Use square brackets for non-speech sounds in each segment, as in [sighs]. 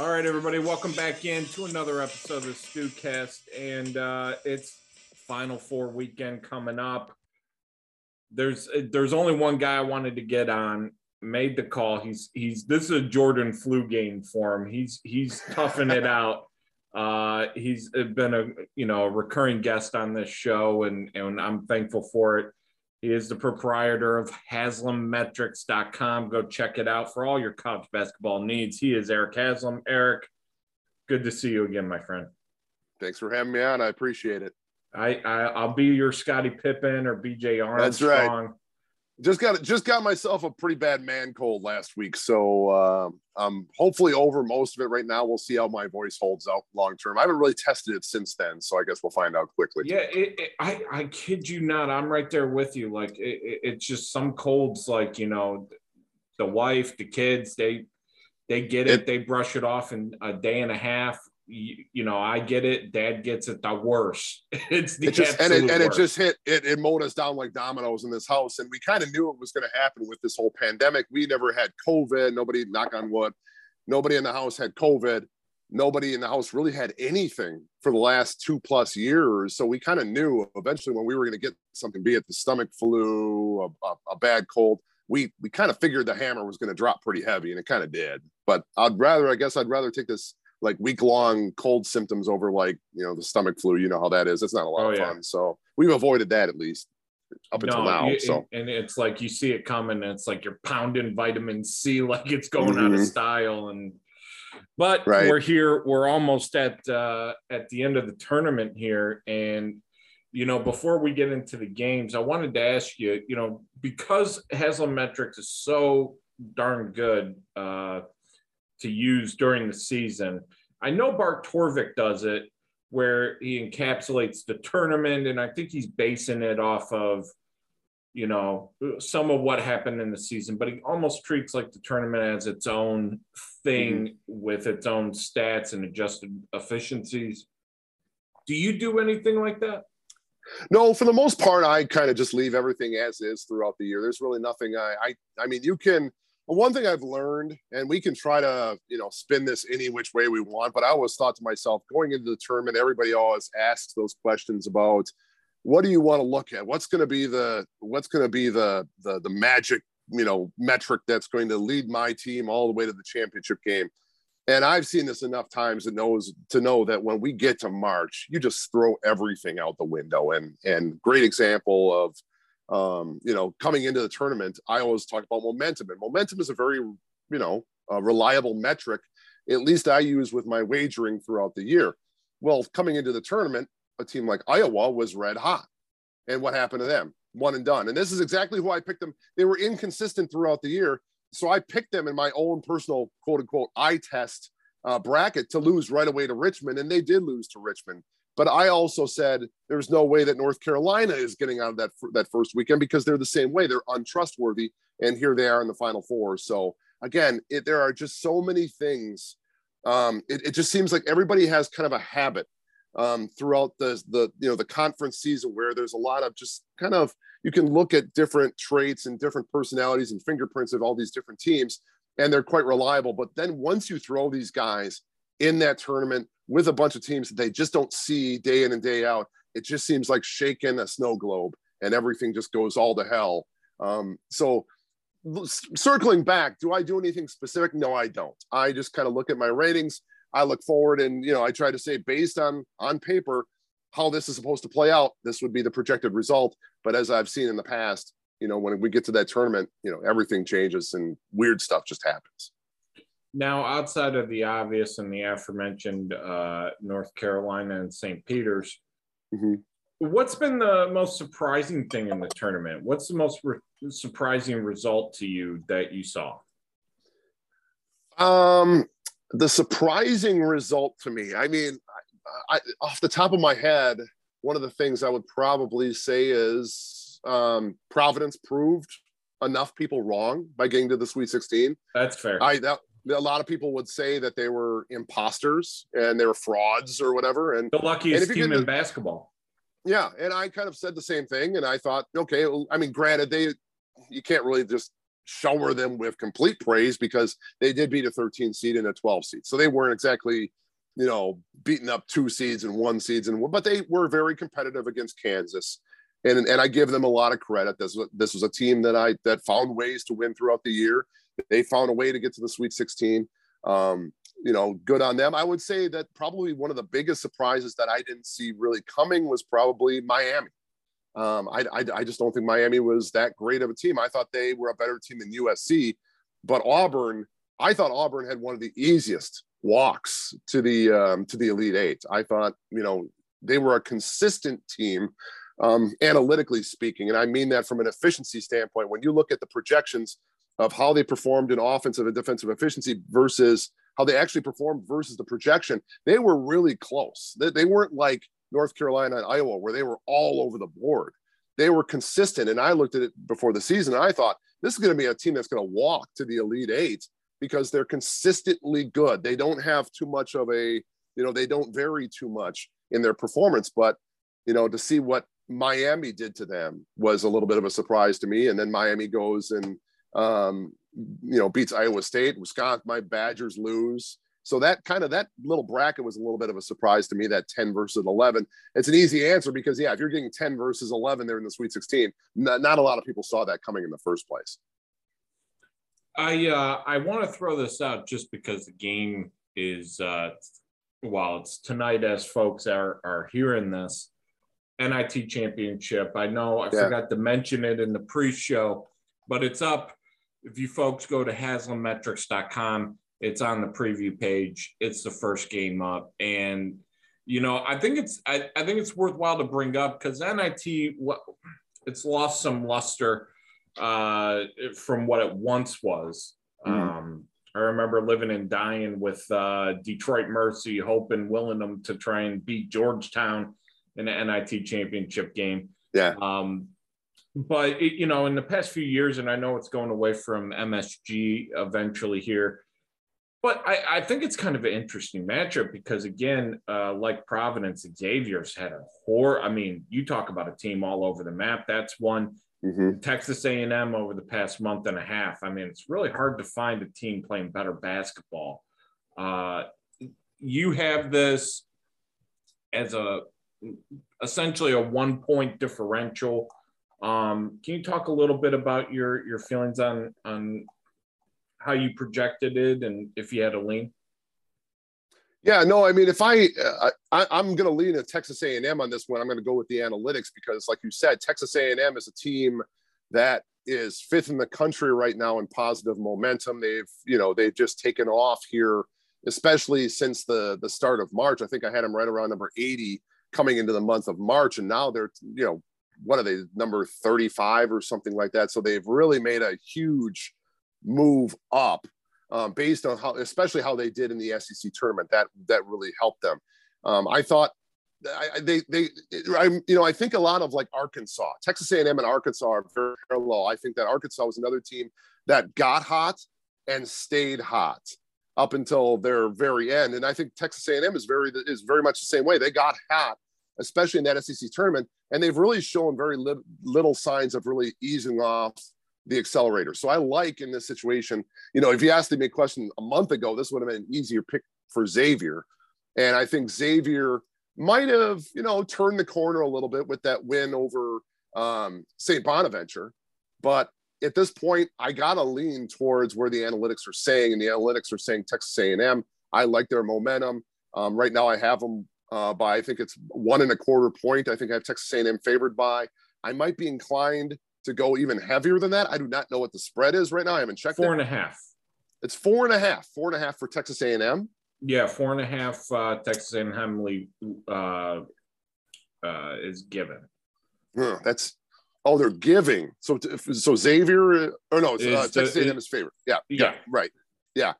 All right, everybody, welcome back in to another episode of the Stewcast, and uh, it's Final Four weekend coming up. There's there's only one guy I wanted to get on. Made the call. He's he's this is a Jordan flu game for him. He's he's toughing it out. [laughs] Uh, he's been a you know a recurring guest on this show, and and I'm thankful for it. He is the proprietor of Haslametrics.com. Go check it out for all your college basketball needs. He is Erik Haslam. Erik, good to see you again, my friend. Thanks for having me on. I appreciate it. I, I will be your Scottie Pippen or BJ Armstrong. That's right just got just got myself a pretty bad man cold last week, so uh, I'm hopefully over most of it right now. We'll see how my voice holds out long term. I haven't really tested it since then, so I guess we'll find out quickly. Yeah, it, it, I I kid you not, I'm right there with you. Like it, it's just some colds, like you know, the wife, the kids, they they get it, they brush it off in a day and a half you, you, know, I get it. Dad gets it the worst. [laughs] It's the it just, and it, and it just hit it, it mowed us down like dominoes in this house. And we kind of knew it was going to happen with this whole pandemic. We never had COVID. Nobody, knock on wood, nobody in the house had COVID. Nobody in the house really had anything for the last two plus years. So we kind of knew eventually when we were going to get something, be it the stomach flu, a, a, a bad cold, we we kind of figured the hammer was going to drop pretty heavy, and it kind of did. But I'd rather, I guess, I'd rather take this like week long cold symptoms over like you know the stomach flu. You know how that is. It's not a lot oh, of yeah. fun. So we've avoided that at least up until no, now. You, so and it's like you see it coming, and it's like you're pounding vitamin C [laughs] like it's going mm-hmm. out of mm-hmm. style. And but right. we're here. We're almost at uh, at the end of the tournament here, and you know before we get into the games, I wanted to ask you, you know, because Haslametrics is so darn good. Uh, to use during the season. I know Bart Torvik does it where he encapsulates the tournament, and I think he's basing it off of, you know, some of what happened in the season, but he almost treats like the tournament as its own thing mm-hmm. with its own stats and adjusted efficiencies. Do you do anything like that? No, for the most part, I kind of just leave everything as is throughout the year. There's really nothing I, I, I mean, you can one thing I've learned, and we can try to, you know, spin this any which way we want, but I always thought to myself, going into the tournament, everybody always asks those questions about what do you want to look at? What's going to be the what's going to be the the the magic, you know, metric that's going to lead my team all the way to the championship game? And I've seen this enough times to knows to know that when we get to March, you just throw everything out the window. And and great example of um, you know, coming into the tournament, I always talk about momentum, and momentum is a very, you know, reliable metric. At least I use with my wagering throughout the year. Well, coming into the tournament, a team like Iowa was red hot, and what happened to them? One and done. And this is exactly who I picked them. They were inconsistent throughout the year, so I picked them in my own personal quote unquote eye test uh, bracket to lose right away to Richmond, and they did lose to Richmond. But I also said there's no way that North Carolina is getting out of that that first weekend because they're the same way. They're untrustworthy, and here they are in the Final Four. So again, it, there are just so many things. Um, it, it just seems like everybody has kind of a habit um, throughout the the you know the conference season where there's a lot of just kind of you can look at different traits and different personalities and fingerprints of all these different teams, and they're quite reliable. But then once you throw these guys in that tournament with a bunch of teams that they just don't see day in and day out. It just seems like shaking a snow globe and everything just goes all to hell. Um, so circling back, do I do anything specific? No, I don't. I just kind of look at my ratings. I look forward and, you know, I try to say based on, on paper, how this is supposed to play out, this would be the projected result. But as I've seen in the past, you know, when we get to that tournament, you know, everything changes and weird stuff just happens. Now, outside of the obvious and the aforementioned uh, North Carolina and St. Peter's, mm-hmm. what's been the most surprising thing in the tournament? What's the most re- surprising result to you that you saw? Um, the surprising result to me, I mean, I, I, off the top of my head, one of the things I would probably say is um, Providence proved enough people wrong by getting to the Sweet 16. That's fair. I that a lot of people would say that they were imposters and they were frauds or whatever. And the luckiest team in basketball. Yeah, and I kind of said the same thing, and I thought, okay, I mean, granted, they you can't really just shower them with complete praise because they did beat a 13 seed and a 12 seed. So they weren't exactly, you know, beating up two seeds and one seeds and but they were very competitive against Kansas. And, and I give them a lot of credit. This was, this was a team that I that found ways to win throughout the year. They found a way to get to the Sweet 16. Um, you know, good on them. I would say that probably one of the biggest surprises that I didn't see really coming was probably Miami. Um, I, I, I, just don't think Miami was that great of a team. I thought they were a better team than USC, but Auburn, I thought Auburn had one of the easiest walks to the um, to the Elite Eight. I thought, you know, they were a consistent team, um, analytically speaking, and I mean that from an efficiency standpoint. When you look at the projections of how they performed in offensive and defensive efficiency versus how they actually performed versus the projection, they were really close. They, they weren't like North Carolina and Iowa, where they were all over the board. They were consistent. And I looked at it before the season I thought, this is going to be a team that's going to walk to the Elite Eight because they're consistently good. They don't have too much of a, you know, they don't vary too much in their performance. But, you know, to see what Miami did to them was a little bit of a surprise to me. And then Miami goes and, um, you know, beats Iowa State. Wisconsin, my Badgers lose. So that kind of that little bracket was a little bit of a surprise to me. That 10 versus 11. It's an easy answer because yeah, if you're getting 10 versus 11 there in the Sweet 16, not, not a lot of people saw that coming in the first place. I uh, I want to throw this out just because the game is uh, while it's tonight as folks are are hearing this NIT championship. I know I yeah. forgot to mention it in the pre-show, but it's up. If you folks go to haslametrics.com, it's on the preview page. It's the first game up, and you know I think it's I, I think it's worthwhile to bring up because NIT it's lost some luster uh, from what it once was. Mm-hmm. Um, I remember living and dying with uh, Detroit Mercy, hoping, willing them to try and beat Georgetown in the NIT championship game. Yeah. Um, but it, you know, in the past few years, and I know it's going away from MSG eventually here. But I, I, think it's kind of an interesting matchup because again, uh, like Providence, Xavier's had a horror. I mean, you talk about a team all over the map. That's one. Mm-hmm. Texas A&M over the past month and a half. I mean, it's really hard to find a team playing better basketball. Uh, you have this as a essentially a one point differential. Um, can you talk a little bit about your your feelings on on how you projected it and if you had a lean? Yeah, no, I mean, if I, uh, I am going to lean at Texas A&M on this one. I'm going to go with the analytics because, like you said, Texas A&M is a team that is fifth in the country right now in positive momentum. They've, you know, they've just taken off here, especially since the the start of March. I think I had them right around number 80 coming into the month of March, and now they're, you know, what are they, number 35 or something like that? So they've really made a huge move up um, based on how, especially how they did in the SEC tournament. That that really helped them. Um, I thought I, they they I you know I think a lot of like Arkansas, Texas A&M, and Arkansas are very parallel. I think that Arkansas was another team that got hot and stayed hot up until their very end. And I think Texas A&M is very is very much the same way. They got hot, especially in that SEC tournament, and they've really shown very li- little signs of really easing off the accelerator. So I like in this situation, you know, if you asked me a question a month ago, this would have been an easier pick for Xavier. And I think Xavier might have, you know, turned the corner a little bit with that win over um, St. Bonaventure. But at this point, I got to lean towards where the analytics are saying, and the analytics are saying Texas A&M. I like their momentum. Um, right now, I have them uh, by I think it's one and a quarter point. I think I have Texas A&M favored by. I might be inclined to go even heavier than that. I do not know what the spread is right now. I haven't checked. Four it. a half. It's four and a half. Four and a half for Texas A&M. Yeah, four and a half. Uh, Texas A&M uh, uh, is given. Huh, that's oh, they're giving. So so Xavier. Oh no, uh, Texas A&M is favorite. Yeah, yeah, yeah, right. Yeah.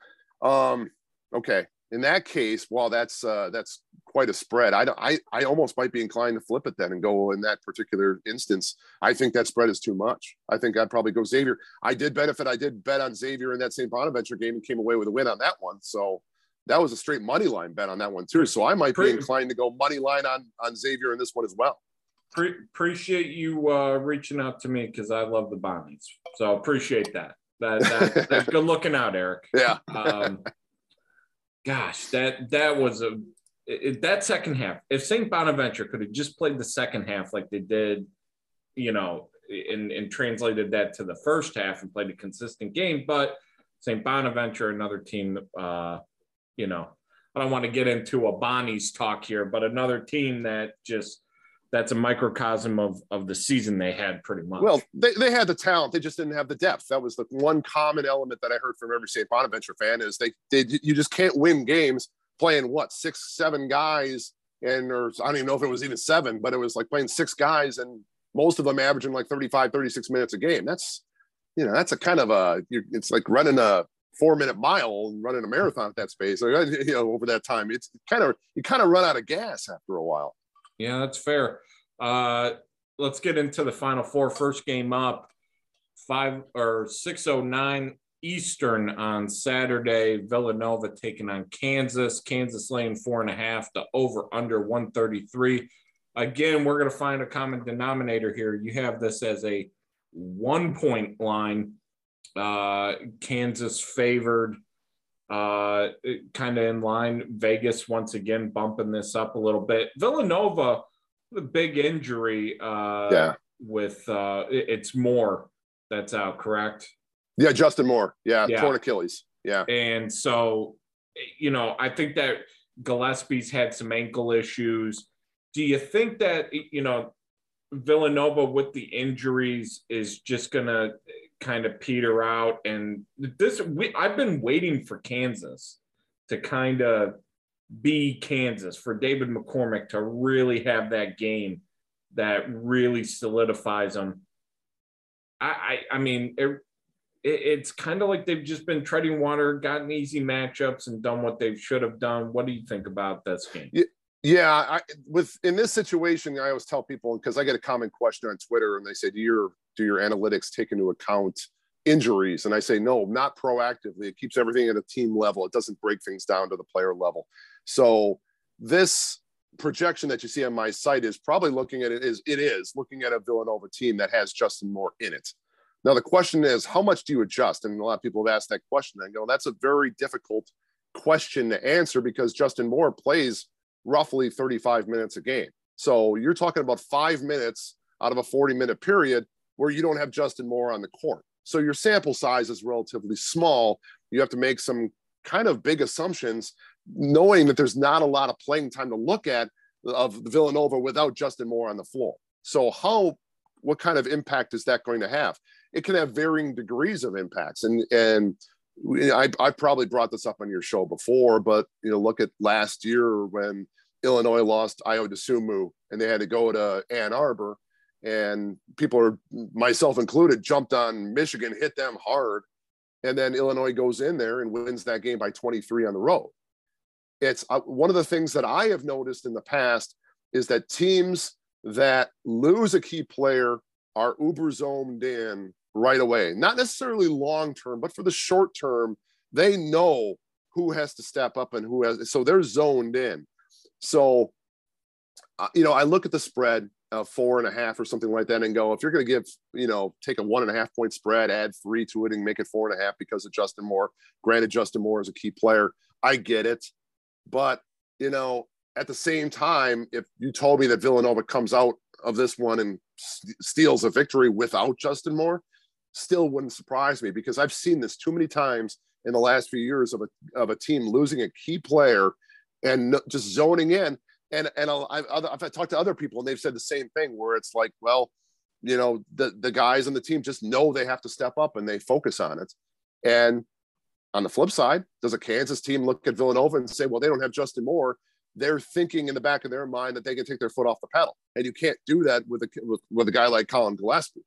Um. Okay. In that case, while that's uh, that's quite a spread. I, I, I almost might be inclined to flip it then and go in that particular instance. I think that spread is too much. I think I'd probably go Xavier. I did benefit. I did bet on Xavier in that St. Bonaventure game and came away with a win on that one. So that was a straight money line bet on that one too. So I might be inclined to go money line on on Xavier in this one as well. Pre- appreciate you uh, reaching out to me because I love the Bonnies. So appreciate that. That, that that's [laughs] good looking out, Erik. Yeah. um, gosh, that that was a it, that second half. If St. Bonaventure could have just played the second half like they did, you know, and, and translated that to the first half and played a consistent game, but St. Bonaventure, another team, uh, you know, I don't want to get into a Bonnie's talk here, but another team that just that's a microcosm of of the season they had pretty much. Well, they, they had the talent, they just didn't have the depth. That was the one common element that I heard from every St. Bonaventure fan is they they you just can't win games playing what six, seven guys, and or I don't even know if it was even seven, but it was like playing six guys and most of them averaging like 35, 36 minutes a game. That's you know, that's a kind of a it's like running a four minute mile and running a marathon at that space. you know, over that time, it's kind of you kind of run out of gas after a while. Yeah, that's fair. Uh, let's get into the final four. First game up, five or six oh nine Eastern on Saturday. Villanova taking on Kansas. Kansas laying four and a half. The over under one thirty three. Again, we're going to find a common denominator here. You have this as a one point line uh, Kansas favored, uh, kind of in line. Vegas once again bumping this up a little bit. Villanova, the big injury. Uh, yeah. With uh, it's more that's out, correct? Yeah, Justin Moore. Yeah, yeah. torn Achilles. Yeah. And so, you know, I think that Gillespie's had some ankle issues. Do you think that you know Villanova with the injuries is just going to kind of peter out. And this, we, I've been waiting for Kansas to kind of be Kansas, for David McCormack to really have that game that really solidifies them. I, I, I mean, it, it, it's kind of like they've just been treading water, gotten easy matchups, and done what they should have done. What do you think about this game? Yeah. Yeah, I, with in this situation, I always tell people because I get a common question on Twitter, and they say, "Do your do your analytics take into account injuries?" And I say, "No, not proactively. It keeps everything at a team level. It doesn't break things down to the player level." So this projection that you see on my site is probably looking at it is it is looking at a Villanova team that has Justin Moore in it. Now the question is, how much do you adjust? And a lot of people have asked that question. I go, that's a very difficult question to answer because Justin Moore plays roughly 35 minutes a game. So you're talking about five minutes out of a 40 minute period where you don't have Justin Moore on the court. So your sample size is relatively small. You have to make some kind of big assumptions, knowing that there's not a lot of playing time to look at of Villanova without Justin Moore on the floor. So how what kind of impact is that going to have? It can have varying degrees of impacts. And and I, I probably brought this up on your show before, but you know, look at last year when Illinois lost Ayo Dosunmu and they had to go to Ann Arbor, and people are myself included jumped on Michigan, hit them hard, and then Illinois goes in there and wins that game by 23 on the road. It's uh, one of the things that I have noticed in the past is that teams that lose a key player are uber zoned in right away. Not necessarily long term, but for the short term, they know who has to step up and who has. So they're zoned in. So, uh, you know, I look at the spread, uh, four and a half or something like that, and go, if you're going to give, you know, take a one and a half point spread, add three to it, and make it four and a half because of Justin Moore. Granted, Justin Moore is a key player. I get it, but you know, at the same time, if you told me that Villanova comes out of this one and steals a victory without Justin Moore, still wouldn't surprise me because I've seen this too many times in the last few years of a, of a team losing a key player and just zoning in. And, and I've, I've talked to other people and they've said the same thing where it's like, well, you know, the, the guys on the team just know they have to step up and they focus on it. And on the flip side, does a Kansas team look at Villanova and say, well, they don't have Justin Moore? They're thinking in the back of their mind that they can take their foot off the pedal. And you can't do that with a, with, with a guy like Collin Gillespie.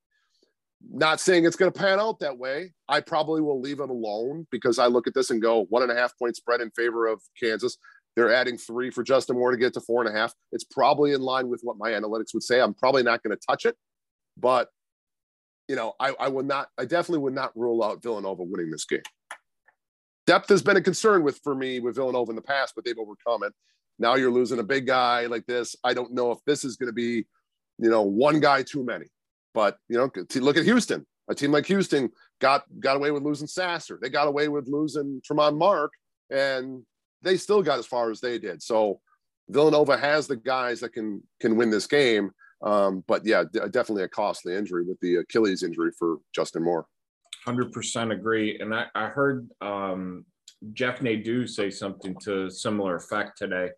Not saying it's going to pan out that way. I probably will leave it alone because I look at this and go one and a half point spread in favor of Kansas. They're adding three for Justin Moore to get to four and a half. It's probably in line with what my analytics would say. I'm probably not going to touch it, but you know, I, I would not, I definitely would not rule out Villanova winning this game. Depth has been a concern with for me with Villanova in the past, but they've overcome it. Now you're losing a big guy like this. I don't know if this is going to be, you know, one guy too many. But you know, look at Houston. A team like Houston got got away with losing Sasser. They got away with losing Tramon Mark, and they still got as far as they did. So Villanova has the guys that can can win this game. Um, but yeah, d- definitely a costly injury with the Achilles injury for Justin Moore. Hundred percent agree. And I, I heard um, Jeff Nadeau say something to similar effect today.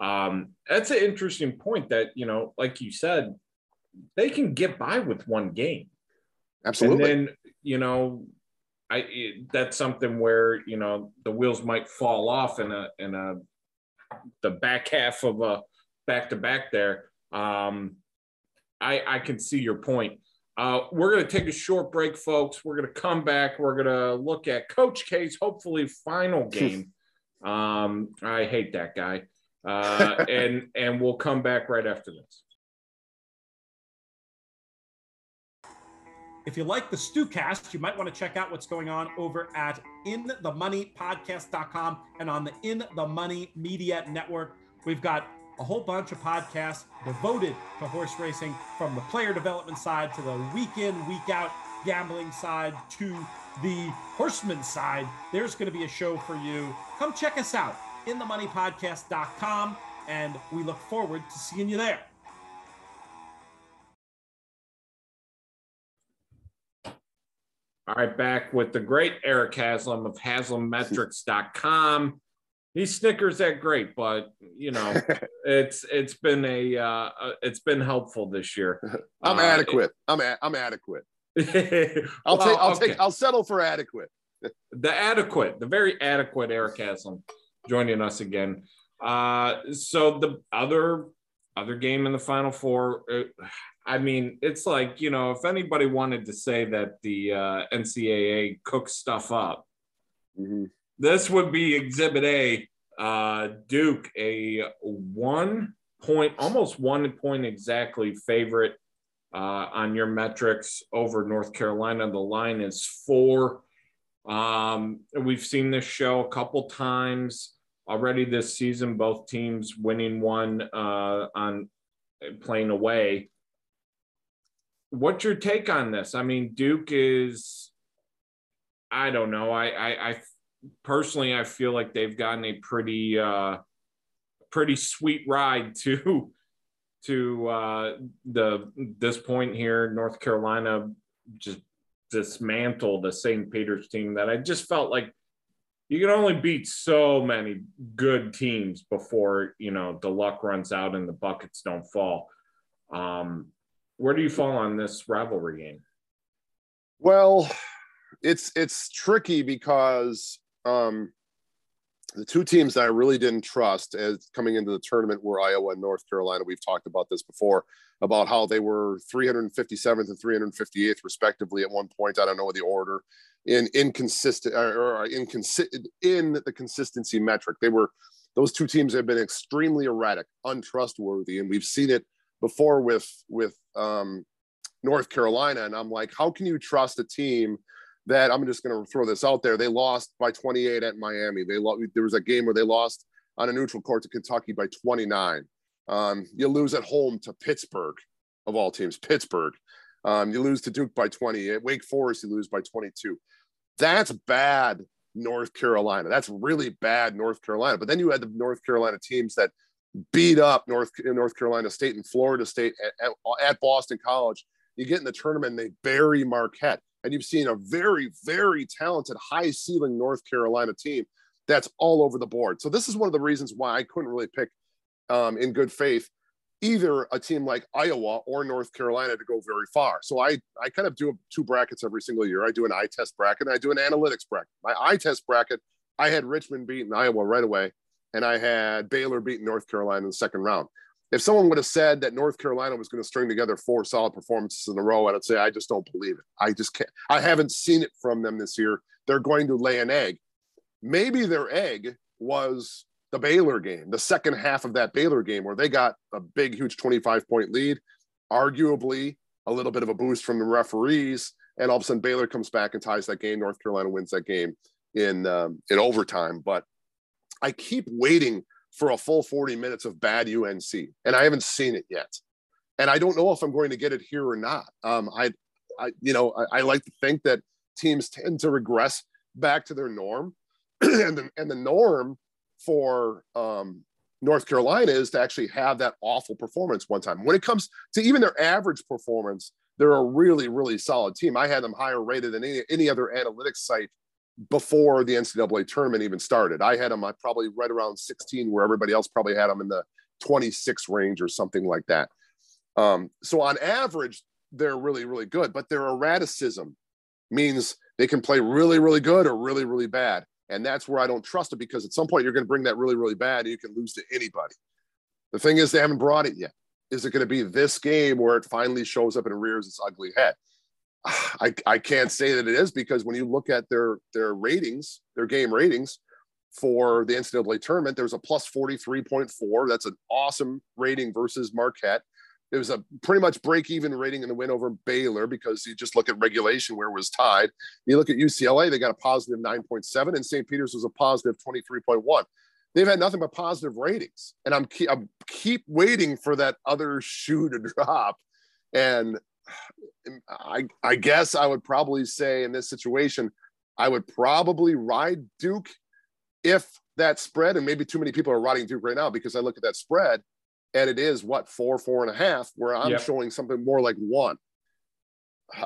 Um, that's an interesting point. That you know, like you said, they can get by with one game. Absolutely. And then you know, I it, that's something where you know the wheels might fall off in a in a the back half of a back to back there. Um, I I can see your point. Uh, we're going to take a short break, folks. We're going to come back. We're going to look at Coach K's hopefully final [laughs] game. um, I hate that guy, uh, and and we'll come back right after this. If you like the StuCast, you might want to check out what's going on over at inthemoneypodcast.com and on the In the Money Media Network. We've got a whole bunch of podcasts devoted to horse racing from the player development side to the week in, week out gambling side to the horseman side. There's going to be a show for you. Come check us out in inthemoneypodcast.com and we look forward to seeing you there. All right, back with the great Erik Haslam of haslametrics.com. He snickers that great, but you know, [laughs] it's it's been a uh, it's been helpful this year. [laughs] I'm uh, adequate. It, I'm a, I'm adequate. [laughs] I'll well, take I'll okay. take I'll settle for adequate. the adequate, the very adequate Erik Haslam joining us again. Uh, so the other other game in the final four, uh, I mean, it's like, you know, if anybody wanted to say that the uh, NCAA cooks stuff up, mm-hmm. this would be Exhibit A. Uh, Duke, a one point, almost one point exactly favorite uh, on your metrics over North Carolina. The line is four. Um, we've seen this show a couple times already this season, both teams winning one uh, on playing away what's your take on this? I mean, Duke is, I don't know. I, I, I personally, I feel like they've gotten a pretty, uh, pretty sweet ride to, to uh, the this point here. North Carolina just dismantled the St. Peter's team that I just felt like you can only beat so many good teams before you know the luck runs out and the buckets don't fall. Um, where do you fall on this rivalry game? Well, it's it's tricky because um, the two teams that I really didn't trust as coming into the tournament were Iowa and North Carolina. We've talked about this before about how they were 357th and 358th respectively at one point. I don't know the order in inconsistent or, inconsistent in the consistency metric. They were those two teams have been extremely erratic, untrustworthy, and we've seen it before with with um, North Carolina, and I'm like, how can you trust a team that I'm just going to throw this out there? They lost by 28 at Miami. They lost. There was a game where they lost on a neutral court to Kentucky by 29. Um, you lose at home to Pittsburgh, of all teams, Pittsburgh. Um, you lose to Duke by 20. At Wake Forest, you lose by 22. That's bad, North Carolina. That's really bad, North Carolina. But then you had the North Carolina teams that beat up North North Carolina State and Florida State at, at, at, Boston College. You get in the tournament and they bury Marquette, and you've seen a very very talented, high ceiling North Carolina team that's all over the board. So this is one of the reasons why I couldn't really pick um, in good faith either a team like Iowa or North Carolina to go very far. So I I kind of do two brackets every single year. I do an eye test bracket and I do an analytics bracket. My eye test bracket, I had Richmond beating Iowa right away and I had Baylor beat North Carolina in the second round. If someone would have said that North Carolina was going to string together four solid performances in a row, I'd say I just don't believe it. I just can't. I haven't seen it from them this year. They're going to lay an egg. Maybe their egg was the Baylor game, the second half of that Baylor game where they got a big, huge 25 point lead, arguably a little bit of a boost from the referees, and all of a sudden Baylor comes back and ties that game. North Carolina wins that game in um, in overtime. But I keep waiting for a full 40 minutes of bad UNC, and I haven't seen it yet. And I don't know if I'm going to get it here or not. Um, I, I, you know, I, I like to think that teams tend to regress back to their norm, [clears throat] and the, and the norm for um, North Carolina is to actually have that awful performance one time. When it comes to even their average performance, they're a really, really solid team. I had them higher rated than any, any other analytics site before the NCAA tournament even started. I had them I probably right around 16, where everybody else probably had them in the 26 range or something like that. Um, so on average, they're really, really good, but their erraticism means they can play really, really good or really, really bad. And that's where I don't trust it because at some point you're going to bring that really, really bad and you can lose to anybody. The thing is, they haven't brought it yet. Is it going to be this game where it finally shows up and rears its ugly head? [sighs] I, I can't say that it is because when you look at their their ratings, their game ratings for the NCAA tournament, there's a plus 43.4. That's an awesome rating versus Marquette. It was a pretty much break even rating in the win over Baylor because you just look at regulation where it was tied. You look at UCLA, they got a positive 9.7, and St. Peter's was a positive 23.1. They've had nothing but positive ratings, and I'm I'm keep waiting for that other [laughs] shoe to drop. And I I guess I would probably say in this situation, I would probably ride Duke if that spread, and maybe too many people are riding Duke right now because I look at that spread and it is what four, four and a half, where I'm yep. showing something more like one.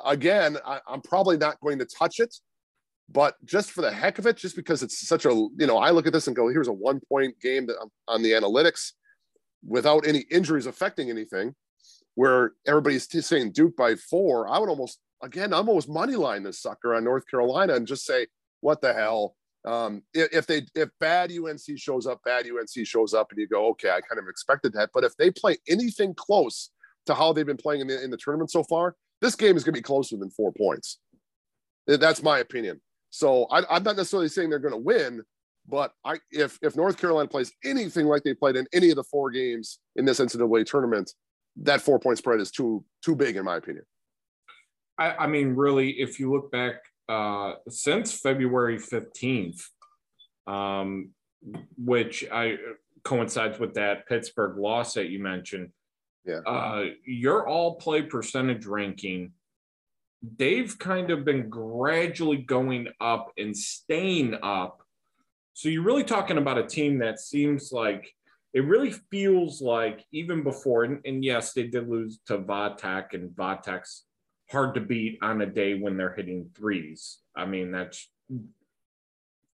Again, I, I'm probably not going to touch it, but just for the heck of it, just because it's such a, you know, I look at this and go, here's a one point game that I'm on the analytics without any injuries affecting anything, where everybody's saying Duke by four. I would almost, again, I'm almost money line this sucker on North Carolina and just say, what the hell? Um, if they if bad UNC shows up, bad UNC shows up, and you go, okay, I kind of expected that. But if they play anything close to how they've been playing in the, in the tournament so far, this game is going to be closer than four points. That's my opinion. So I, am not necessarily saying they're going to win, but I if if North Carolina plays anything like they played in any of the four games in this NCAA tournament, that four point spread is too too big in my opinion. I, I mean, really, if you look back uh, since February 15th, um, which I coincides with that Pittsburgh loss that you mentioned. Yeah. Uh, your all play percentage ranking, they've kind of been gradually going up and staying up. So you're really talking about a team that seems like it really feels like even before, and, and yes, they did lose to Va Tech, and Va Tech's hard to beat on a day when they're hitting threes. I mean, that's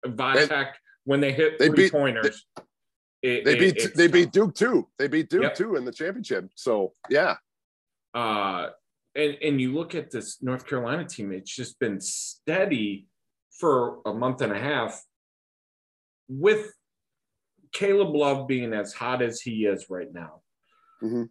Va Tech when they hit they three beat, pointers. They, it, they beat it, they beat Duke too. They beat Duke yep. too in the championship. So yeah. Uh, and and you look at this North Carolina team; it's just been steady for a month and a half. With Caleb Love being as hot as he is right now, mm-hmm.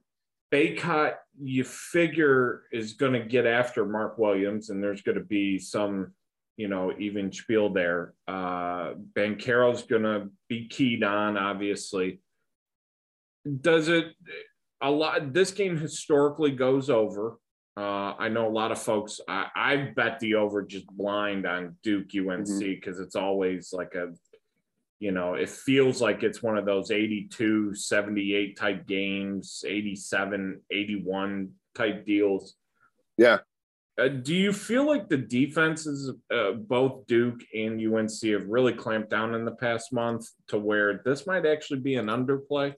Bacot, you figure is going to get after Mark Williams, and there's going to be some, you know, even spiel there. Uh, Banchero's going to be keyed on, obviously. Does it a lot? This game historically goes over. Uh, I know a lot of folks. I, I bet the over just blind on Duke UNC because mm-hmm. it's always like a you know, it feels like it's one of those 82, 78 type games, 87, 81 type deals. Yeah. Uh, do you feel like the defenses, uh, both Duke and UNC, have really clamped down in the past month to where this might actually be an underplay?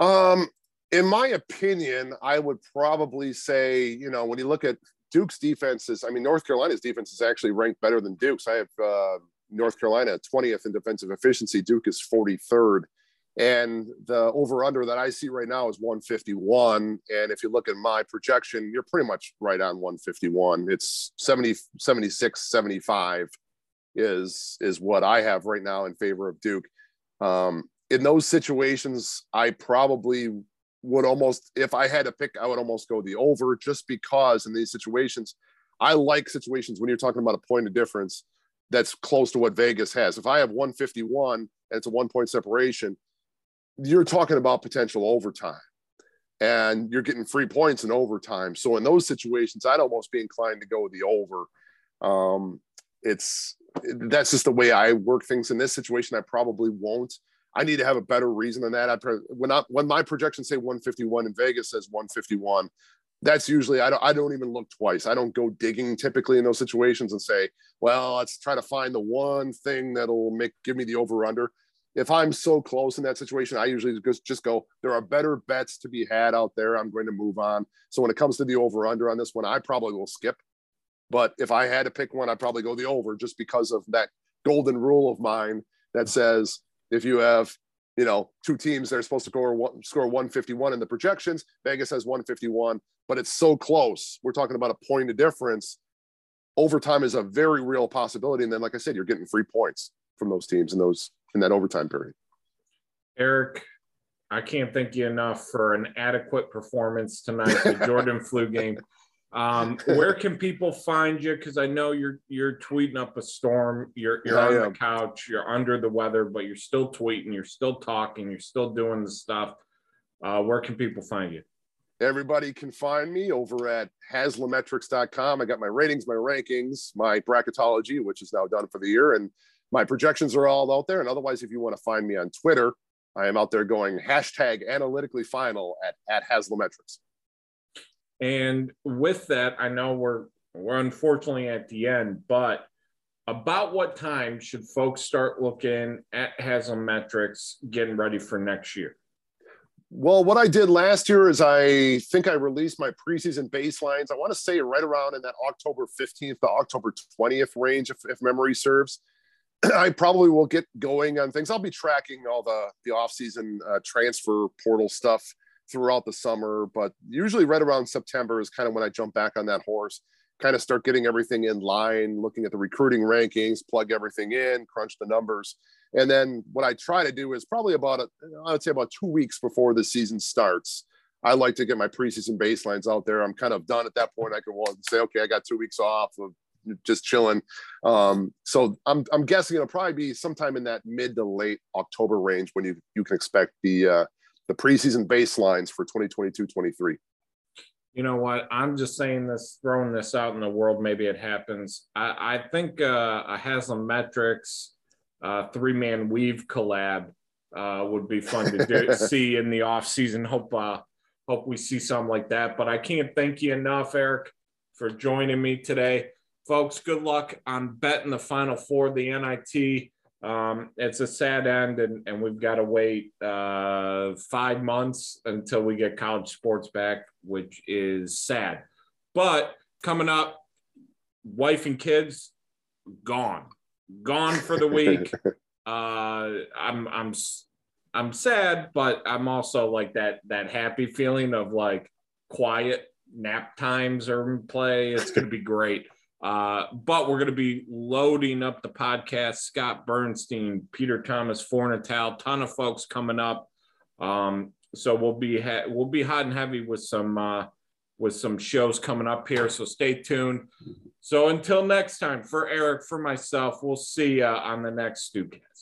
Um, in my opinion, I would probably say, you know, when you look at Duke's defenses, I mean, North Carolina's defense is actually ranked better than Duke's. I have uh, North Carolina 20th in defensive efficiency. Duke is 43rd. And the over under that I see right now is 151. And if you look at my projection, you're pretty much right on 151. It's 70, 76, 75 is, is what I have right now in favor of Duke. Um, in those situations, I probably would almost, if I had to pick, I would almost go the over just because in these situations, I like situations when you're talking about a point of difference that's close to what Vegas has. If I have 151 and it's a one point separation, you're talking about potential overtime and you're getting free points in overtime. So in those situations, I'd almost be inclined to go the over. Um, it's that's just the way I work things in this situation. I probably won't. I need to have a better reason than that. I when I, when my projections say 151 and Vegas says 151, that's usually I don't I don't even look twice. I don't go digging typically in those situations and say, well, let's try to find the one thing that'll make give me the over under. If I'm so close in that situation, I usually just just go. There are better bets to be had out there. I'm going to move on. So when it comes to the over under on this one, I probably will skip. But if I had to pick one, I'd probably go the over just because of that golden rule of mine that says if you have you know two teams that are supposed to score one, score 151 in the projections, Vegas has 151 but it's so close. We're talking about a point of difference. Overtime is a very real possibility. And then, like I said, you're getting free points from those teams in those in that overtime period. Erik, I can't thank you enough for an adequate performance tonight, the [laughs] Jordan flu game. Um, where can people find you? Because I know you're you're tweeting up a storm. You're you're on the couch. You're under the weather, but you're still tweeting. You're still talking. You're still doing the stuff. Uh, where can people find you? Everybody can find me over at haslametrics.com. I got my ratings, my rankings, my bracketology, which is now done for the year, and my projections are all out there. And otherwise, if you want to find me on Twitter, I am out there going hashtag analytically final at, at Haslametrics. And with that, I know we're we're unfortunately at the end, but about what time should folks start looking at Haslametrics getting ready for next year? Well, what I did last year is I think I released my preseason baselines. I want to say right around in that October 15th to October 20th range, if, if memory serves. [clears throat] I probably will get going on things. I'll be tracking all the the offseason uh, transfer portal stuff throughout the summer, but usually right around September is kind of when I jump back on that horse, kind of start getting everything in line, looking at the recruiting rankings, plug everything in, crunch the numbers. And then what I try to do is probably about, a, I would say about two weeks before the season starts. I like to get my preseason baselines out there. I'm kind of done at that point. I can well, say, okay, I got two weeks off of just chilling. Um, so I'm, I'm guessing it'll probably be sometime in that mid to late October range when you, you can expect the, uh, the preseason baselines for 2022 23 you know what i'm just saying this throwing this out in the world maybe it happens i, think I think uh, a haslametrics uh, three man weave collab uh, would be fun to do, [laughs] see in the off season. Hope uh, hope we see something like that. But I can't thank you enough, Erik, for joining me today, folks. Good luck on betting the final four of the NIT. Um, it's a sad end, and, and we've got to wait uh, five months until we get college sports back, which is sad. But coming up, wife and kids gone gone for the week. [laughs] uh, I'm I'm I'm sad, but I'm also like that that happy feeling of like quiet nap times are in play. It's going to be great. Uh, but we're going to be loading up the podcast. Scott Bernstein, Peter Thomas Fornatale, ton of folks coming up. Um, so we'll be ha- we'll be hot and heavy with some uh, with some shows coming up here. So stay tuned. So until next time, for Erik, for myself, we'll see you on the next Stewcast.